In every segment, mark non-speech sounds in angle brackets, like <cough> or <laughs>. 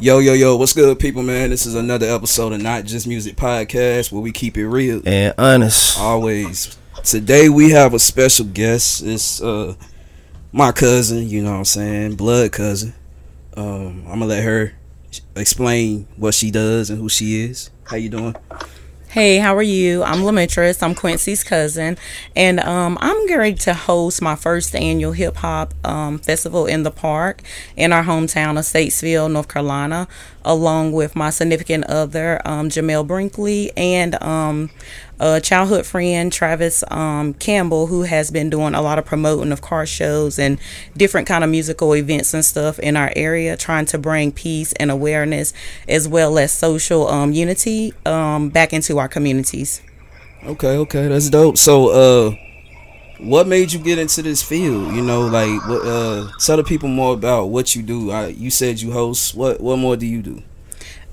Yo, yo, yo, what's good, people, man? This is another episode of Not Just Music Podcast where we keep it real. And honest. Always. Today we have a special guest. It's uh my cousin, you know what I'm saying? Blood cousin. Um, I'm gonna let her explain what she does and who she is. How you doing? Hey, how are you? I'm Lametris. I'm Quincy's cousin, and um, I'm going to host my first annual hip hop um, festival in the park in our hometown of Statesville, North Carolina, along with my significant other, um, Jamel Brinkley, and um, a childhood friend, Travis um, Campbell, who has been doing a lot of promoting of car shows and different kind of musical events and stuff in our area, trying to bring peace and awareness as well as social um, unity um, back into our communities. Okay, okay, that's dope. So, uh, what made you get into this field? You know, like, what? Uh, tell the people more about what you do. I, you said you host. What? What more do you do?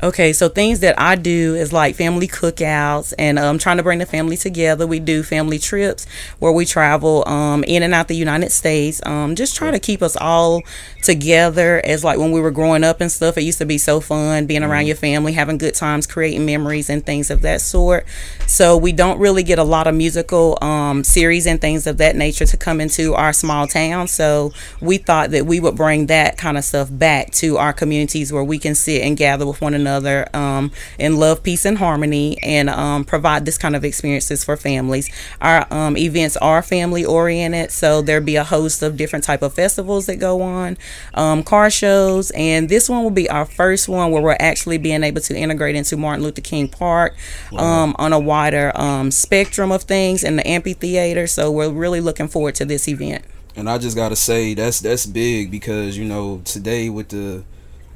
Okay, so things that I do is like family cookouts and um, trying to bring the family together. We do family trips where we travel um, in and out the United States. Um, just try to keep us all together as like when we were growing up and stuff. It used to be so fun being around your family, having good times, creating memories and things of that sort. So we don't really get a lot of musical um, series and things of that nature to come into our small town. So we thought that we would bring that kind of stuff back to our communities where we can sit and gather with one another um, in love, peace, and harmony, and um, provide this kind of experiences for families. Our um, events are family oriented, so there'll be a host of different type of festivals that go on, um, car shows, and this one will be our first one where we're actually being able to integrate into Martin Luther King Park um, on a wider um, spectrum of things in the amphitheater. So we're really looking forward to this event. And I just gotta say that's that's big because you know today with the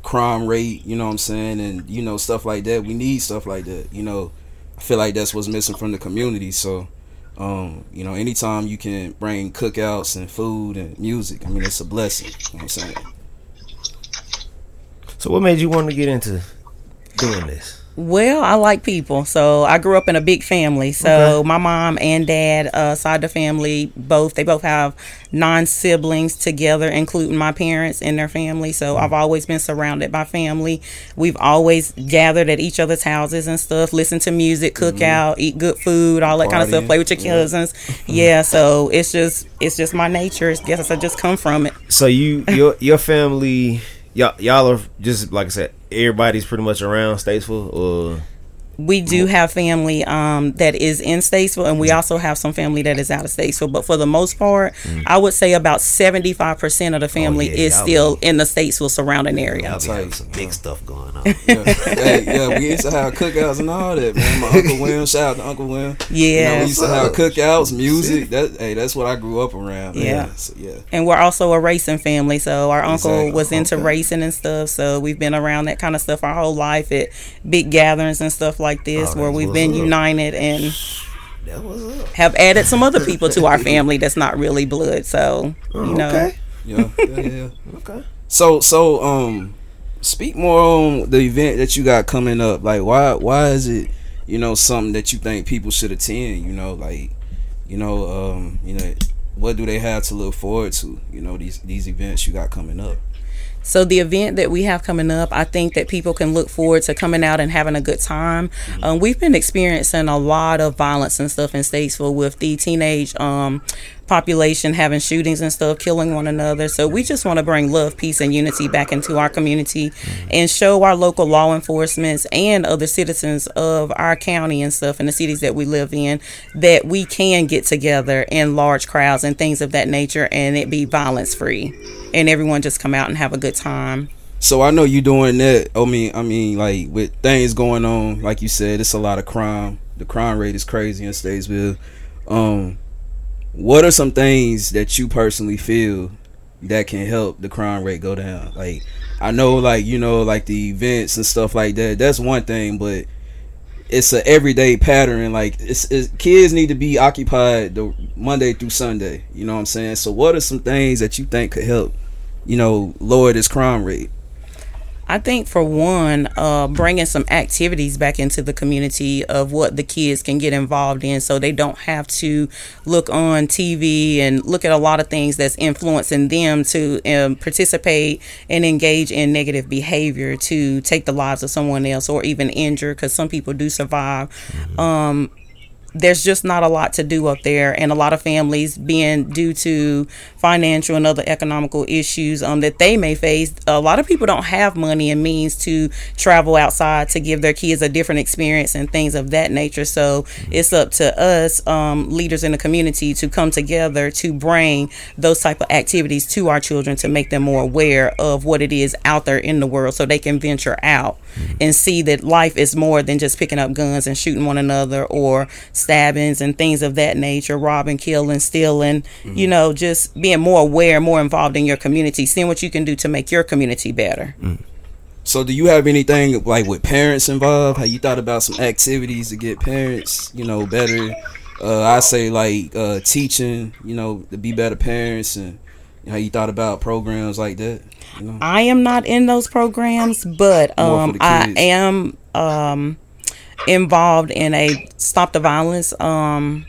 crime rate, you know what I'm saying, and you know stuff like that, we need stuff like that. You know, I feel like that's what's missing from the community. So, um, you know, anytime you can bring cookouts and food and music, I mean, it's a blessing. You know what I'm saying. So, what made you want to get into doing this? Well, I like people. So I grew up in a big family. So my mom and dad, uh, side the family, both they both have nine siblings together, including my parents and their family. So I've always been surrounded by family. We've always gathered at each other's houses and stuff, listen to music, cook out, eat good food, all that kind of stuff. Play with your cousins. <laughs> Yeah. So it's just it's just my nature. I guess I just come from it. So, you, your, your family, y'all, y'all are just like I said, everybody's pretty much around Statesville, or We do have family um, that is in Statesville, and we also have some family that is out of Statesville. But for the most part, I would say about seventy five percent of the family yeah, is y'all still in the Statesville surrounding area. Y'all be Tight. having some big stuff going <laughs> on. Yeah, hey, yeah, we used to have cookouts and all that, man. My uncle <laughs> William, shout out to Uncle William. You know, Yeah, we used to have cookouts, music. That hey, that's what I grew up around. man. Yeah. So, yeah. and we're also a racing family. So our uncle Exactly. was into Okay. racing and stuff. So we've been around that kind of stuff our whole life at big gatherings and stuff like this, Oh, where we've been up. united and that was up. have added some other people to our <laughs> family that's not really blood. So you know. okay, Yeah, <laughs> yeah, yeah, yeah. okay. So, so, um, speak more on the event that you got coming up. Like, why, why is it, you know, something that you think people should attend? You know, like, you know, um, you know, what do they have to look forward to? You know, these these events you got coming up. So the event that we have coming up, I think that people can look forward to coming out and having a good time. Um, we've been experiencing a lot of violence and stuff in Statesville with the teenage um, population having shootings and stuff, killing one another. So we just want to bring love, peace, and unity back into our community and show our local law enforcement and other citizens of our county and stuff in the cities that we live in that we can get together in large crowds and things of that nature and it be violence free and everyone just come out and have a good time. So I know you doing that. I mean, I mean, like with things going on, like you said, it's a lot of crime. The crime rate is crazy in Statesville. Um, what are some things that you personally feel that can help the crime rate go down? Like, I know, like you know, like the events and stuff like that. That's one thing, but it's a everyday pattern. Like it's, it's kids need to be occupied the Monday through Sunday. You know what I'm saying? So, what are some things that you think could help? You know, lower this crime rate. I think for one, uh, bringing some activities back into the community of what the kids can get involved in, so they don't have to look on TV and look at a lot of things that's influencing them to um, participate and engage in negative behavior to take the lives of someone else or even injure, because some people do survive. Um, there's just not a lot to do up there. And a lot of families being due to financial and other economical issues um, that they may face a lot of people don't have money and means to travel outside to give their kids a different experience and things of that nature. So it's up to us um, leaders in the community to come together to bring those type of activities to our children to make them more aware of what it is out there in the world so they can venture out and see that life is more than just picking up guns and shooting one another or stabbings and things of that nature, robbing, killing, stealing, you know, just being more aware, more involved in your community, seeing what you can do to make your community better. So, do you have anything like with parents involved? Have you thought about some activities to get parents, you know, better? Uh, I say like uh, teaching, you know, to be better parents, and how you thought about programs like that. You know? I am not in those programs, but um, I am um, involved in a Stop the Violence um,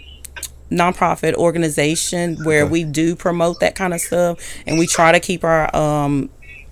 nonprofit organization where we do promote that kind of stuff, and we try to keep our um,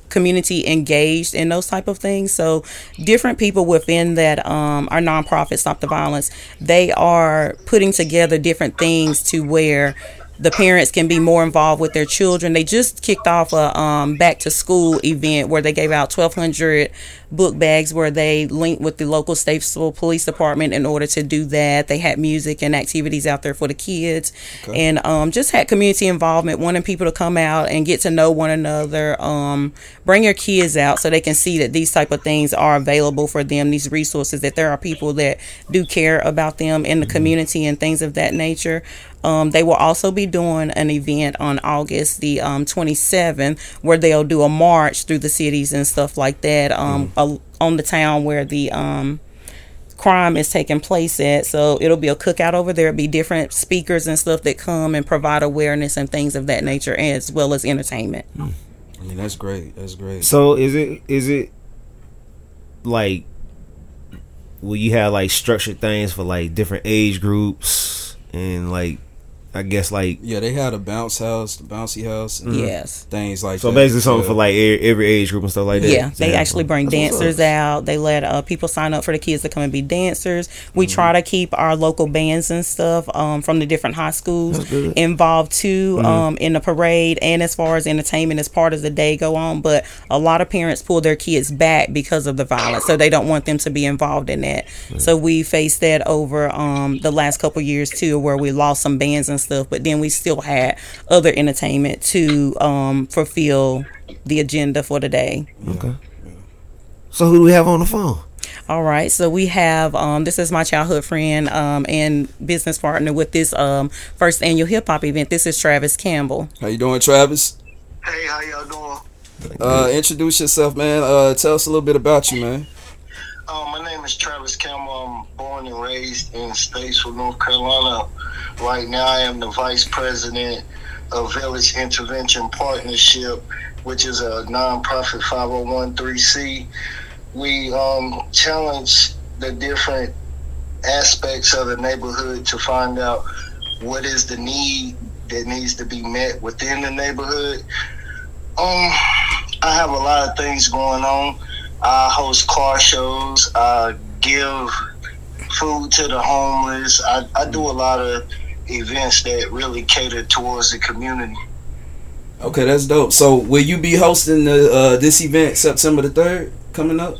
community engaged in those type of things. So different people within that um, our nonprofit Stop the Violence, they are putting together different things to where the parents can be more involved with their children. They just kicked off a um, back to school event where they gave out 1,200 book bags where they linked with the local Statesville Police Department in order to do that. They had music and activities out there for the kids and um, just had community involvement, wanting people to come out and get to know one another. Um, bring your kids out so they can see that these type of things are available for them, these resources, that there are people that do care about them in the community and things of that nature. Um, they will also be doing an event on August the um, 27th where they'll do a march through the cities and stuff like that um, al- on the town where the um, crime is taking place at. So it'll be a cookout over there. It'll be different speakers and stuff that come and provide awareness and things of that nature as well as entertainment. I mean, that's great. That's great. So is it is it like will you have like structured things for like different age groups and like I guess like Yeah, they had a bounce house, the bouncy house, and Yes. things like so that. basically something Yeah. for like every age group and stuff like that. Yeah, they actually bring That's dancers out. They let uh, people sign up for the kids to come and be dancers. We Mm-hmm. try to keep our local bands and stuff um, from the different high schools involved too Mm-hmm. um, in the parade and as far as entertainment as part of the day go on. But a lot of parents pull their kids back because of the violence, so they don't want them to be involved in that. So we faced that over um, the last couple years too, where we lost some bands and stuff, but then we still had other entertainment to um, fulfill the agenda for the day. Okay. So who do we have on the phone? All right, so we have um, this is my childhood friend um, and business partner with this um, first annual hip hop event. This is Travis Campbell. How you doing, Travis? Hey, how y'all doing? Uh, introduce yourself, man. Uh, tell us a little bit about you, man. Um, my name is Travis Campbell. I'm born and raised in Statesville, North Carolina. Right now, I am the vice president of Village Intervention Partnership, which is a nonprofit 501c. We um, challenge the different aspects of the neighborhood to find out what is the need that needs to be met within the neighborhood. Um, I have a lot of things going on. I host car shows. I give food to the homeless. I, I do a lot of events that really cater towards the community. Okay, that's dope. So, will you be hosting the uh, this event September the third coming up?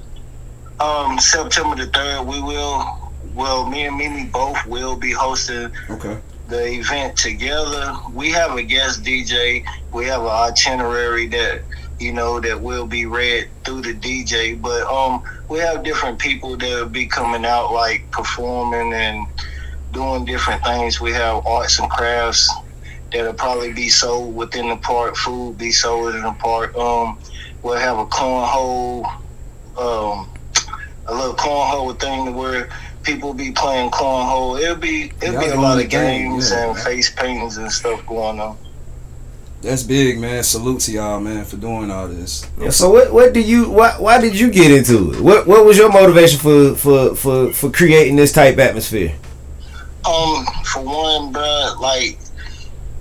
Um, September the third, we will. Well, me and Mimi both will be hosting Okay. the event together. We have a guest DJ. We have an itinerary that you know that will be read through the DJ. But um, we have different people that will be coming out, like performing and doing different things. We have arts and crafts that'll probably be sold within the park. Food be sold in the park. Um, we'll have a cornhole, um, a little cornhole thing where people be playing cornhole. It'll be it'll Y'all be a lot of games yeah. and face paintings and stuff going on. That's big, man. Salute to y'all, man, for doing all this. Yeah, so what what do you why why did you get into it? What what was your motivation for for for for creating this type atmosphere? Um, for one, bruh, like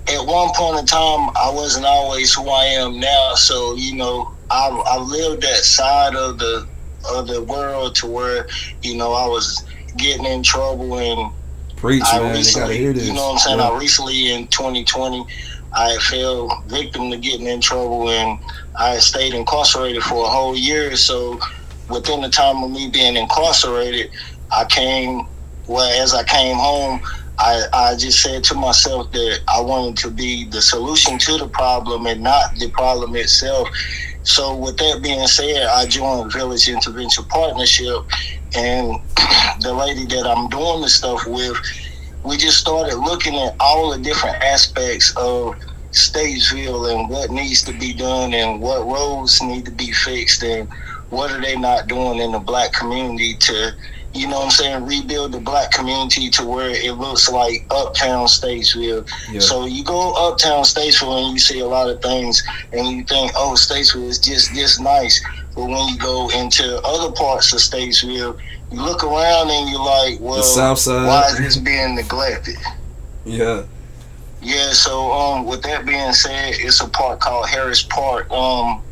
at one point in time, I wasn't always who I am now. So you know, I I lived that side of the of the world to where you know I was getting in trouble and Preach, I man. They gotta recently, hear this. you know what I'm saying? Yeah. I recently in 2020, I fell victim to getting in trouble and I stayed incarcerated for a whole year. So within the time of me being incarcerated, I came, well, as I came home, I, I just said to myself that I wanted to be the solution to the problem and not the problem itself. So with that being said, I joined Village Intervention Partnership and <clears throat> the lady that I'm doing the stuff with, we just started looking at all the different aspects of Statesville and what needs to be done and what roads need to be fixed and what are they not doing in the black community to, you know what I'm saying, rebuild the black community to where it looks like uptown Statesville. Yeah. So you go uptown Statesville and you see a lot of things and you think, oh, Statesville is just this nice. But when you go into other parts of Statesville, you look around and you're like, well, South Side. why is this being neglected? Yeah. Yeah, so um, with that being said, it's a park called Harris Park. Um,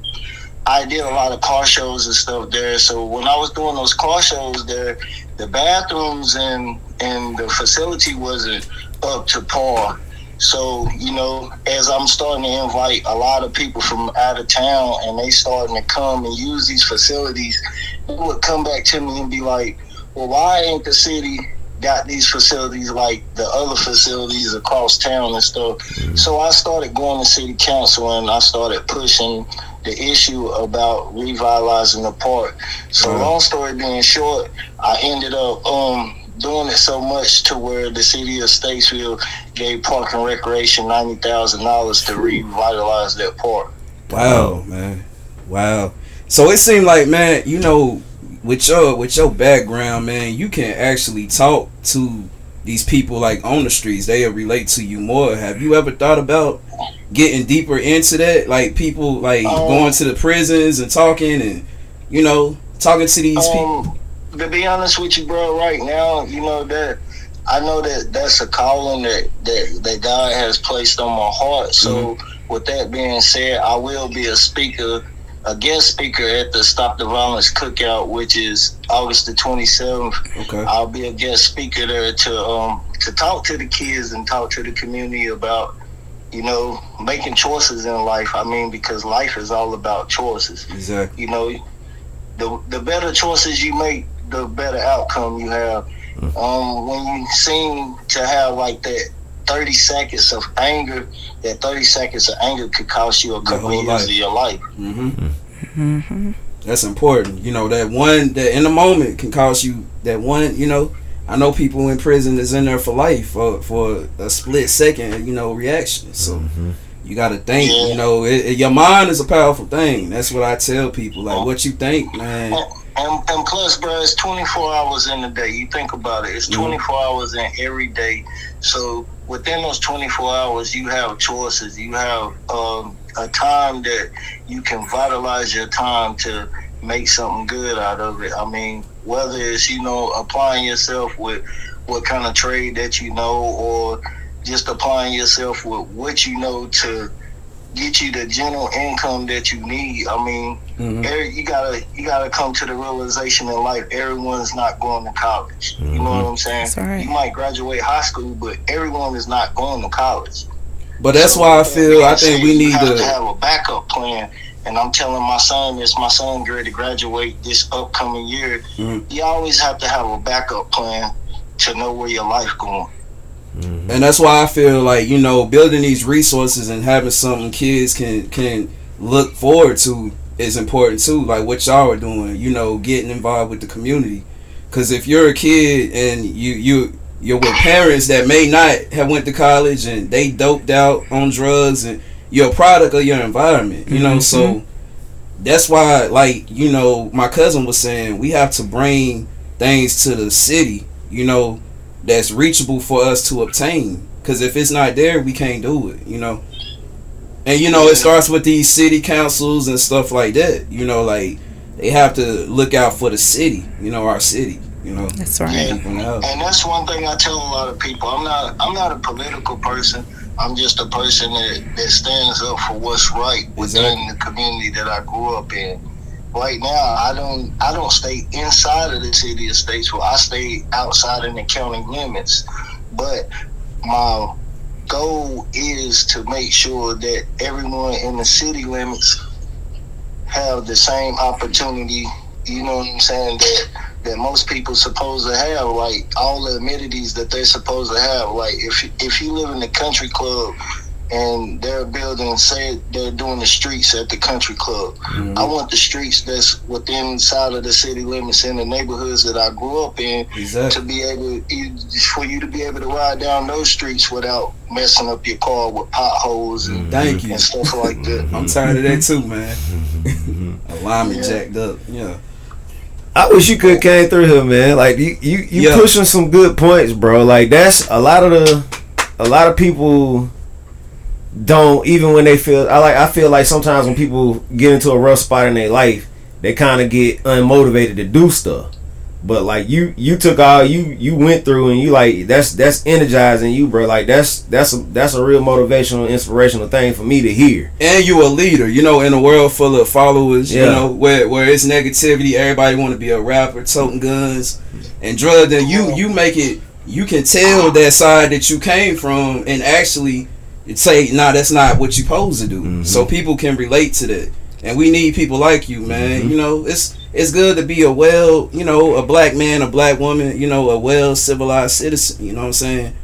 I did a lot of car shows and stuff there. So when I was doing those car shows there, the bathrooms and and the facility wasn't up to par. So you know, as I'm starting to invite a lot of people from out of town, and they starting to come and use these facilities, they would come back to me and be like, "Well, why ain't the city got these facilities like the other facilities across town and stuff. So I started going to city council and I started pushing the issue about revitalizing the park. So long story being short, I ended up um doing it so much to where the city of Statesville gave Park and Recreation ninety thousand dollars to revitalize that park. Wow, man. Wow. So it seemed like, man, you know, with your with your background, man, you can actually talk to these people like on the streets. They'll relate to you more. Have you ever thought about getting deeper into that? Like people like Um, going to the prisons and talking and you know, talking to these people. To be honest with you, bro, right now, you know that I know that that's a calling that that, that God has placed on my heart. So, with that being said, I will be a speaker, a guest speaker at the Stop the Violence Cookout, which is August the twenty seventh. Okay. I'll be a guest speaker there to um to talk to the kids and talk to the community about you know making choices in life. I mean, because life is all about choices Exactly. you know, the the better choices you make, the better outcome you have. Um, when you seem to have like that thirty seconds of anger, that thirty seconds of anger could cost you a couple years life. of your life. Mm-hmm. That's important. You know, that one that in the moment can cost you that one, you know. I know people in prison that's in there for life for for a split second, you know, reaction. So you got to think, Yeah. you know, it, it- your mind is a powerful thing. That's what I tell people. Like what you think, man. And, and plus, bro, it's 24 hours in a day. You think about it. It's Mhm. 24 hours in every day. So within those 24 hours, you have choices. You have um, a time that you can vitalize your time to make something good out of it. I mean, whether it's, you know, applying yourself with what kind of trade that you know or just applying yourself with what you know to get you the general income that you need. I mean, Mhm. every, you gotta you gotta come to the realization in life everyone's not going to college. You know what I'm saying? Right. You might graduate high school, but everyone is not going to college. But that's So, why I feel I think we need have to to. have a backup plan. And I'm telling my son this: my son ready to graduate this upcoming year. Mhm. You always have to have a backup plan to know where your life going. Mm-hmm. And that's why I feel like you know building these resources and having something kids can can look forward to is important too. Like what y'all are doing, you know, getting involved with the community. Because if you're a kid and you you you're with parents that may not have went to college and they doped out on drugs and you're a product of your environment, you know. So mm-hmm. that's why, like you know, my cousin was saying we have to bring things to the city, you know, that's reachable for us to obtain. Because if it's not there, we can't do it, you know. And you know, it starts with these city councils and stuff like that. You know, like they have to look out for the city, you know, our city. You know, That's right. Yeah. And that's one thing I tell a lot of people. I'm not I'm not a political person. I'm just a person that, that stands up for what's right within Exactly. the community that I grew up in. Right now, I don't I don't stay inside of the city of Statesville. I stay outside in the county limits. But my goal is to make sure that everyone in the city limits have the same opportunity. You know what I'm saying? That that most people supposed to have, like all the amenities that they're supposed to have. Like if if you live in the country club and they're building, say they're doing the streets at the country club. Mm-hmm. I want the streets that's within inside of the city limits in the neighborhoods that I grew up in Exactly. to be able for you to be able to ride down those streets without messing up your car with potholes and, mm-hmm. Thank you. and stuff like that. Mm-hmm. I'm tired of that too, man. <laughs> Alignment jacked up. Yeah. I wish you could came through here, man. Like you, you, you Yeah. pushing some good points, bro. Like that's a lot of the, a lot of people don't even when they feel. I like. I feel like sometimes when people get into a rough spot in their life, they kind of get unmotivated to do stuff. But like you, you took all you you went through, and you like that's that's energizing you, bro. Like that's that's a that's a real motivational, inspirational thing for me to hear. and you a leader you know in a world full of followers you know where where it's negativity everybody want to be a rapper toting guns and drugs and you you make it you can tell that side that you came from and actually say nah that's not what you supposed to do mm-hmm. so people can relate to that and we need people like you man mm-hmm. you know it's it's good to be a well you know a black man a black woman you know a well civilized citizen you know what i'm saying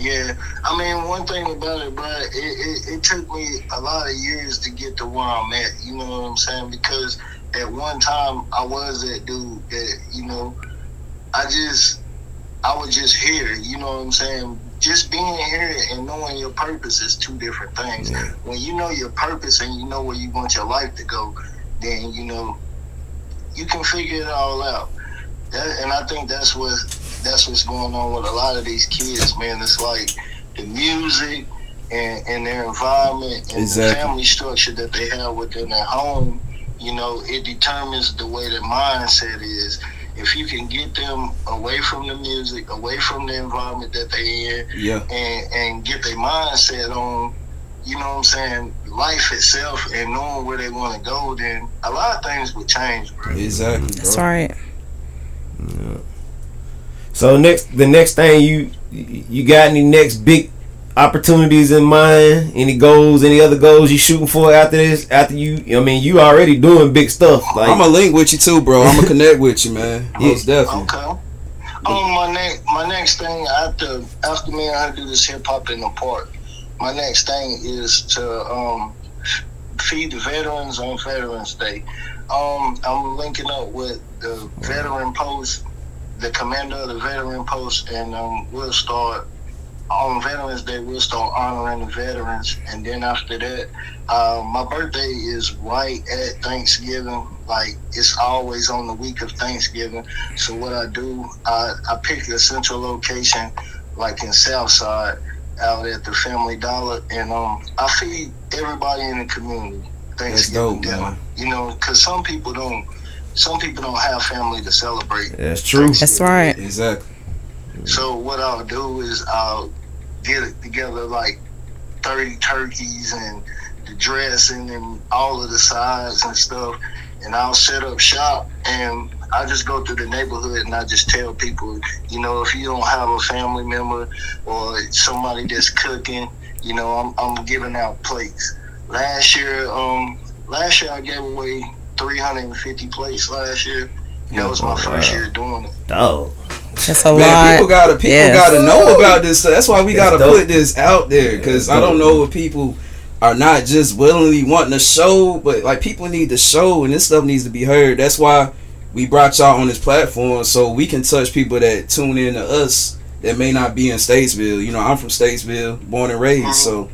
Yeah, I mean, one thing about it, bro, it, it, it took me a lot of years to get to where I'm at. You know what I'm saying? Because at one time I was that dude that you know, I just I was just here. You know what I'm saying? Just being here and knowing your purpose is two different things. When you know your purpose and you know where you want your life to go, then you know you can figure it all out. That, and I think that's what that's what's going on with a lot of these kids, man. It's like the music and, and their environment and Exactly. the family structure that they have within their home. You know, it determines the way their mindset is. If you can get them away from the music, away from the environment that they in, yeah and and get their mindset on, you know what I'm saying, life itself and knowing where they want to go, then a lot of things would change, bro. exactly That's bro. right. So next, the next thing you you got any next big opportunities in mind? Any goals? Any other goals you shooting for after this? After you, I mean, you already doing big stuff. Like i'm gonna link with you too bro i'm gonna connect with you man <laughs> most definitely Okay. Um, my next my next thing after after me and her do this hip hop in the park, my next thing is to um feed the veterans on Veterans Day. Um, I'm linking up with the veteran post, the commander of the veteran post, and um, we'll start on Veterans Day. We'll start honoring the veterans, and then after that, uh, my birthday is right at Thanksgiving. Like it's always on the week of Thanksgiving. So what I do, I, I pick a central location, like in Southside, out at the Family Dollar, and um, I feed everybody in the community Thanksgiving dope, dinner. man. You know, because some people don't, some people don't have family to celebrate. that's true. That's right. exactly So what I'll do is I'll get it together like thirty turkeys and the dressing and all of the sides and stuff, and I'll set up shop and I just go through the neighborhood and I just tell people, you know, if you don't have a family member or somebody that's cooking, you know, I'm I'm giving out plates. Last year, um, last year I gave away 350 plates. Last year, that was my Oh, first wow. year doing it. Dog. That's a Man, lot. people gotta people Yes. gotta know about this stuff. That's why we That's gotta dope. put this out there because I don't know if people are not just willingly wanting to show, but like people need to show, and this stuff needs to be heard. That's why we brought y'all on this platform so we can touch people that tune in to us that may not be in Statesville. You know, I'm from Statesville, born and raised, uh-huh. so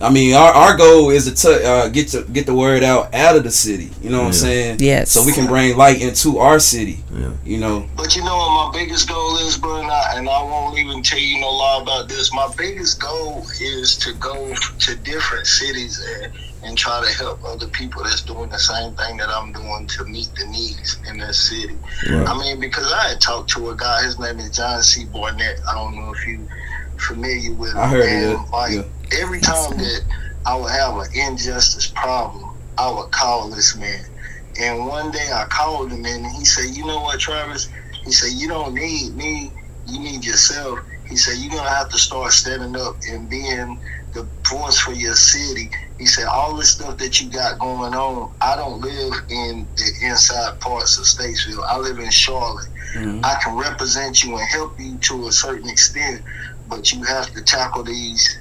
I mean, our, our goal is to t- uh, get to get the word out out of the city. You know what I'm saying? Yes. So we can bring light into our city. Yeah. You know. But you know what my biggest goal is, bro, and I, and I won't even tell you no lie about this. My biggest goal is to go to different cities and, and try to help other people that's doing the same thing that I'm doing to meet the needs in that city. Right. I mean, because I had talked to a guy, his name is John C. Barnett. I don't know if you familiar with him. I heard of and it, Like, yeah. Every time that I would have an injustice problem, I would call this man. And one day I called him and he said, You know what, Travis? He said, You don't need me, you need yourself. He said, You're gonna have to start standing up and being the voice for your city. He said, All this stuff that you got going on, I don't live in the inside parts of Statesville. I live in Charlotte. Mhm. I can represent you and help you to a certain extent, but you have to tackle these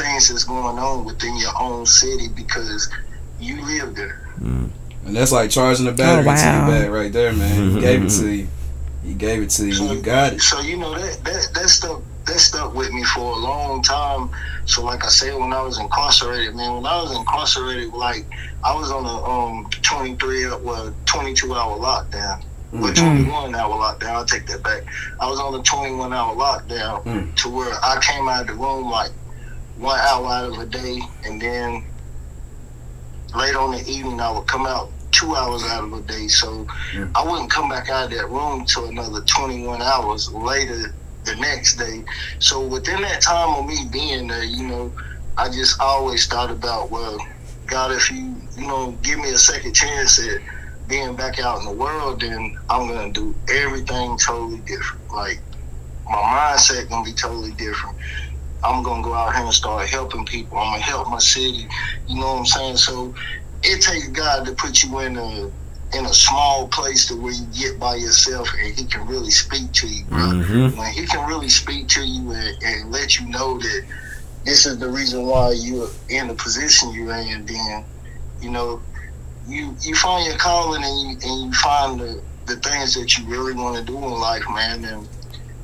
things that's going on within your own city because you live there. And that's like charging the battery Oh, wow. to you back right there, man. He gave it to you. <laughs> He gave it to you. You got it. So you know that that that stuff that stuck with me for a long time. So like I said, when I was incarcerated, man, when I was incarcerated, like I was on a um 23 uh, well 22 hour lockdown. Well, 21 hour lockdown. I'll take that back. I was on a 21 hour lockdown Mm. to where I came out of the room like one hour out of a day, and then late on the evening I would come out two hours out of a day. So Mm. I wouldn't come back out of that room till another 21 hours later the next day. So within that time of me being there, you know, I just always thought about, well, God, if you, you know, give me a second chance at being back out in the world, then I'm gonna do everything totally different. Like my mindset gonna be totally different. I'm gonna go out here and start helping people. I'm gonna help my city. You know what I'm saying? So it takes God to put you in a in a small place to where you get by yourself and He can really speak to you, bro. Mhm. When He can really speak to you and, and let you know that this is the reason why you're in the position you're in, then you know you you find your calling and you and you find the the things that you really want to do in life, man. And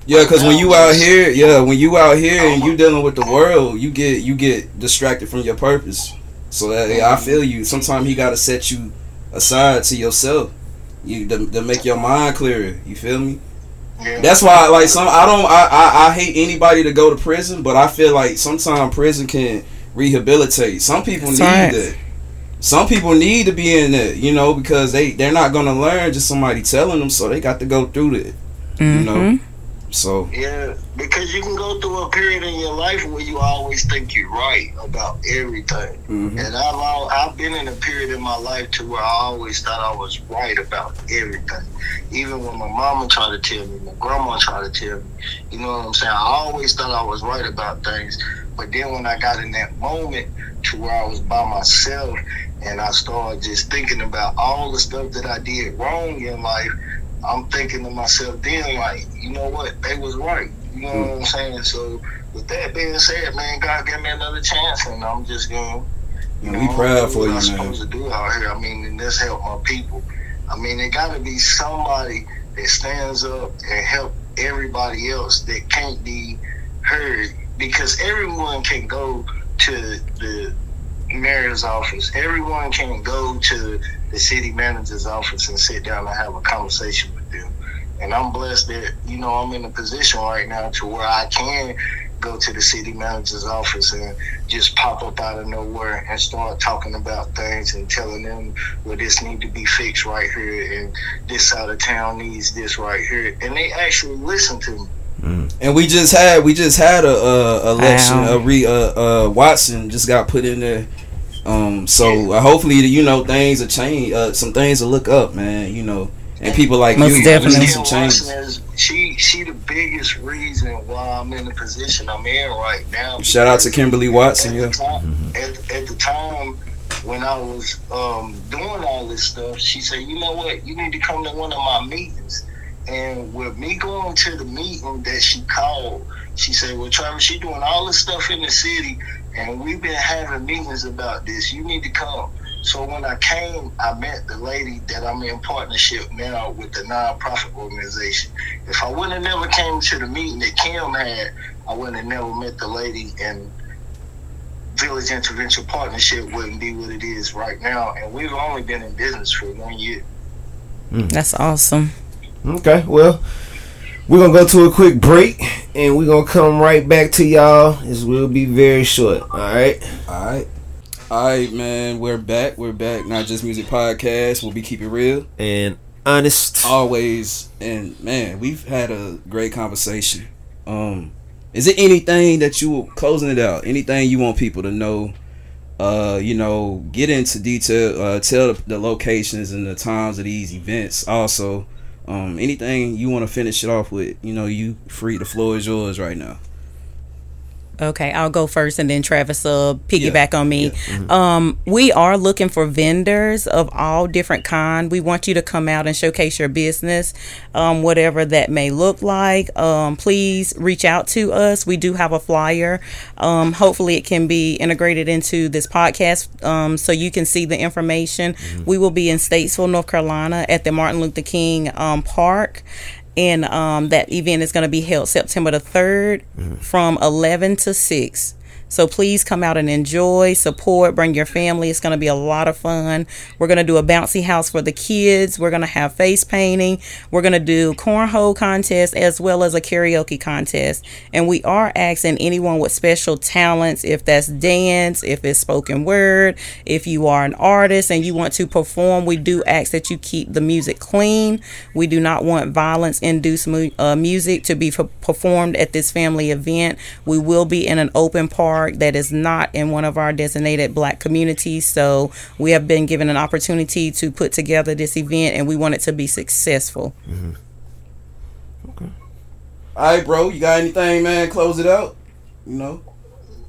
Yeah, because when you out here, yeah, when you out here and you dealing with the world, you get you get distracted from your purpose. So that yeah, I feel you. Sometimes he got to set you aside to yourself, you to, to make your mind clearer. You feel me? yeah, That's why, like, some I don't, I, I, I hate anybody to go to prison, but I feel like sometimes prison can rehabilitate. Some people That's need right. that. Some people need to be in there, you know, because they they're not gonna learn just somebody telling them, so they got to go through that, you know. Mm-hmm. So Yeah, because you can go through a period in your life where you always think you're right about everything. mhm. And I've al- I've been in a period in my life to where I always thought I was right about everything. Even when my mama tried to tell me, my grandma tried to tell me, you know what I'm saying? I always thought I was right about things. But then when I got in that moment to where I was by myself and I started just thinking about all the stuff that I did wrong in life, I'm thinking to myself then like, you know what, they was right. You know what hmm. I'm saying? So with that being said, man, God gave me another chance and I'm just gonna you And we proud for what you, I'm man. supposed to do out here. I mean, and this help my people. I mean, it got to be somebody that stands up and help everybody else that can't be heard because everyone can go to the mayor's office. Everyone can go to the city manager's office and sit down and have a conversation with them. And I'm blessed that, you know, I'm in a position right now to where I can go to the city manager's office and just pop up out of nowhere and start talking about things and telling them well this need to be fixed right here and this side of town needs this right here and they actually listen to me And we just had we just had a, a election. A re uh, uh Watson just got put in there. Um, so uh, hopefully you know things will change. Uh, some things will look up, man. You know, and people like Most you, definitely. we see some changes. Is- she she the biggest reason why I'm in the position I'm in right now Shout out to Kimberly Watson. at Yeah. the time, at, at the time when I was um, doing all this stuff, she said, "You know what? You need to come to one of my meetings." And with me going to the meeting that she called, she said, "Well, Travis, she doing all this stuff in the city, and we've been having meetings about this. You need to come." So when I came, I met the lady that I'm in partnership now with the nonprofit organization. If I wouldn't have never came to the meeting that Kim had, I wouldn't have never met the lady and Village Intervention Partnership wouldn't be what it is right now. And we've only been in business for one year. Hmm. That's awesome. Okay, well, we're gonna go to a quick break, and we're gonna come right back to y'all. This will be very short. All right. All right. All right, man. We're back. We're back. Not just music podcast. We'll be keeping real And honest. always. And man, we've had a great conversation. Um, is it anything that you were closing it out? Anything you want people to know? Uh, you know, get into detail. Uh, tell the, the locations and the times of these events. Also, um, anything you want to finish it off with? You know, you free. The floor is yours right now. Okay, I'll go first, and then Travis uh piggyback on me. Yeah. Um, we are looking for vendors of all different kind. We want you to come out and showcase your business, um, whatever that may look like. Um, please reach out to us. We do have a flyer. Um, hopefully, it can be integrated into this podcast, um, so you can see the information. We will be in Statesville, North Carolina, at the Martin Luther King um, Park and um, that event is going to be held September the 3rd from 11 to 6. So please come out and enjoy, support, bring your family. It's going to be a lot of fun. We're going to do a bouncy house for the kids. We're going to have face painting. We're going to do cornhole contest as well as a karaoke contest. And we are asking anyone with special talents, if that's dance, if it's spoken word, if you are an artist and you want to perform, we do ask that you keep the music clean. We do not want violence induced mu- uh, music to be performed at this family event. We will be in an open park that is not in one of our designated black communities. So we have been given an opportunity to put together this event and we want it to be successful. Okay, All right, bro. You got anything, man? Close it out. You know.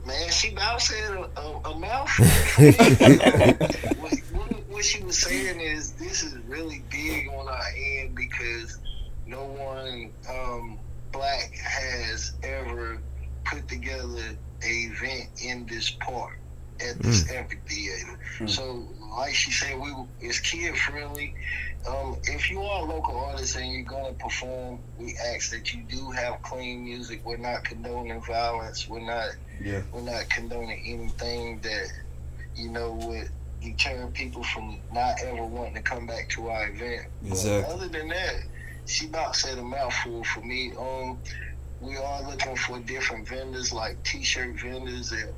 Man, she about said a, a, a mouthful. <laughs> <laughs> what, what, what she was saying is this is really big on our end because no one um, black has ever put together a event in this park at this amphitheater. So, like she said, we it's kid friendly. Um, if you are a local artist and you're gonna perform, we ask that you do have clean music. We're not condoning violence. We're not Yeah. we're not condoning anything that you know would deter people from not ever wanting to come back to our event. Exactly. But other than that, she about said a mouthful for me. Um, we are looking for different vendors, like T-shirt vendors and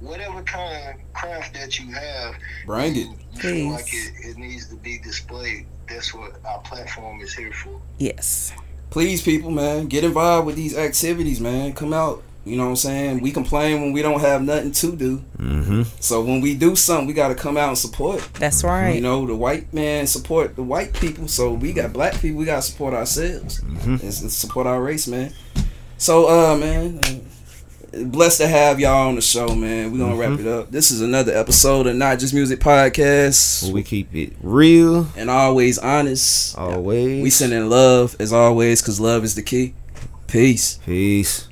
whatever kind of craft that you have. Bring it. You feel like Please. it, it needs to be displayed. That's what our platform is here for. Yes. Please, people, man, get involved with these activities, man. Come out. You know what I'm saying? We complain when we don't have nothing to do. Mm-hmm. So when we do something, we got to come out and support. That's right. You know, the white man support the white people. So we got black people. We got to support ourselves and, and support our race, man. So, uh, man, blessed to have y'all on the show, man. We're gonna wrap it up. This is another episode of Not Just Music Podcast, We keep it real, and always honest. always. We sending love as always, cause love is the key. Peace. Peace.